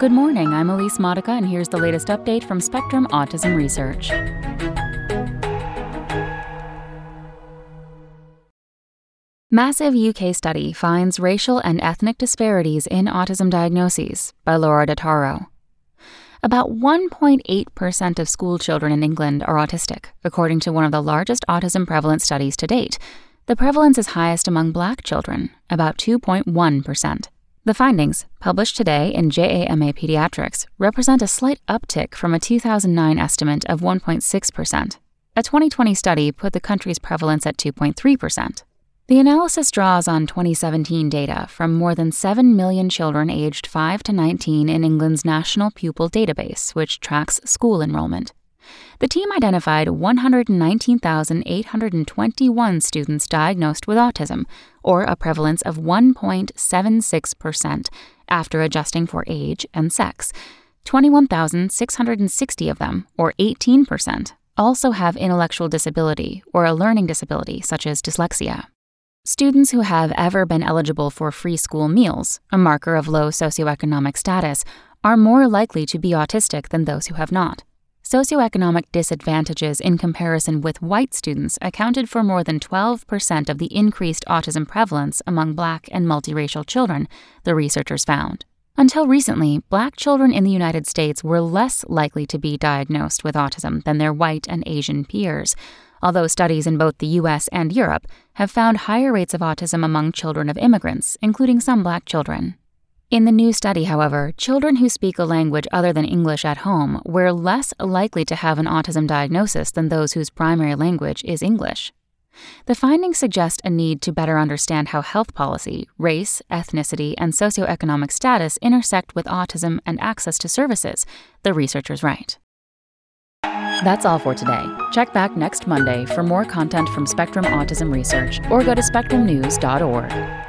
Good morning, I'm Elise Modica, and here's the latest update from Spectrum Autism Research. Massive UK study finds racial and ethnic disparities in autism diagnoses by Laura Dattaro. About 1.8% of school children in England are autistic, according to one of the largest autism prevalence studies to date. The prevalence is highest among black children, about 2.1%. The findings, published today in JAMA Pediatrics, represent a slight uptick from a 2009 estimate of 1.6%. A 2020 study put the country's prevalence at 2.3%. The analysis draws on 2017 data from more than 7 million children aged 5 to 19 in England's National Pupil Database, which tracks school enrollment. The team identified 119,821 students diagnosed with autism, or a prevalence of 1.76% after adjusting for age and sex. 21,660 of them, or 18%, also have intellectual disability or a learning disability such as dyslexia. Students who have ever been eligible for free school meals, a marker of low socioeconomic status, are more likely to be autistic than those who have not. Socioeconomic disadvantages in comparison with white students accounted for more than 12% of the increased autism prevalence among black and multiracial children, the researchers found. Until recently, black children in the United States were less likely to be diagnosed with autism than their white and Asian peers, although studies in both the US and Europe have found higher rates of autism among children of immigrants, including some black children. In the new study, however, children who speak a language other than English at home were less likely to have an autism diagnosis than those whose primary language is English. The findings suggest a need to better understand how health policy, race, ethnicity, and socioeconomic status intersect with autism and access to services, the researchers write. That's all for today. Check back next Monday for more content from Spectrum Autism Research or go to spectrumnews.org.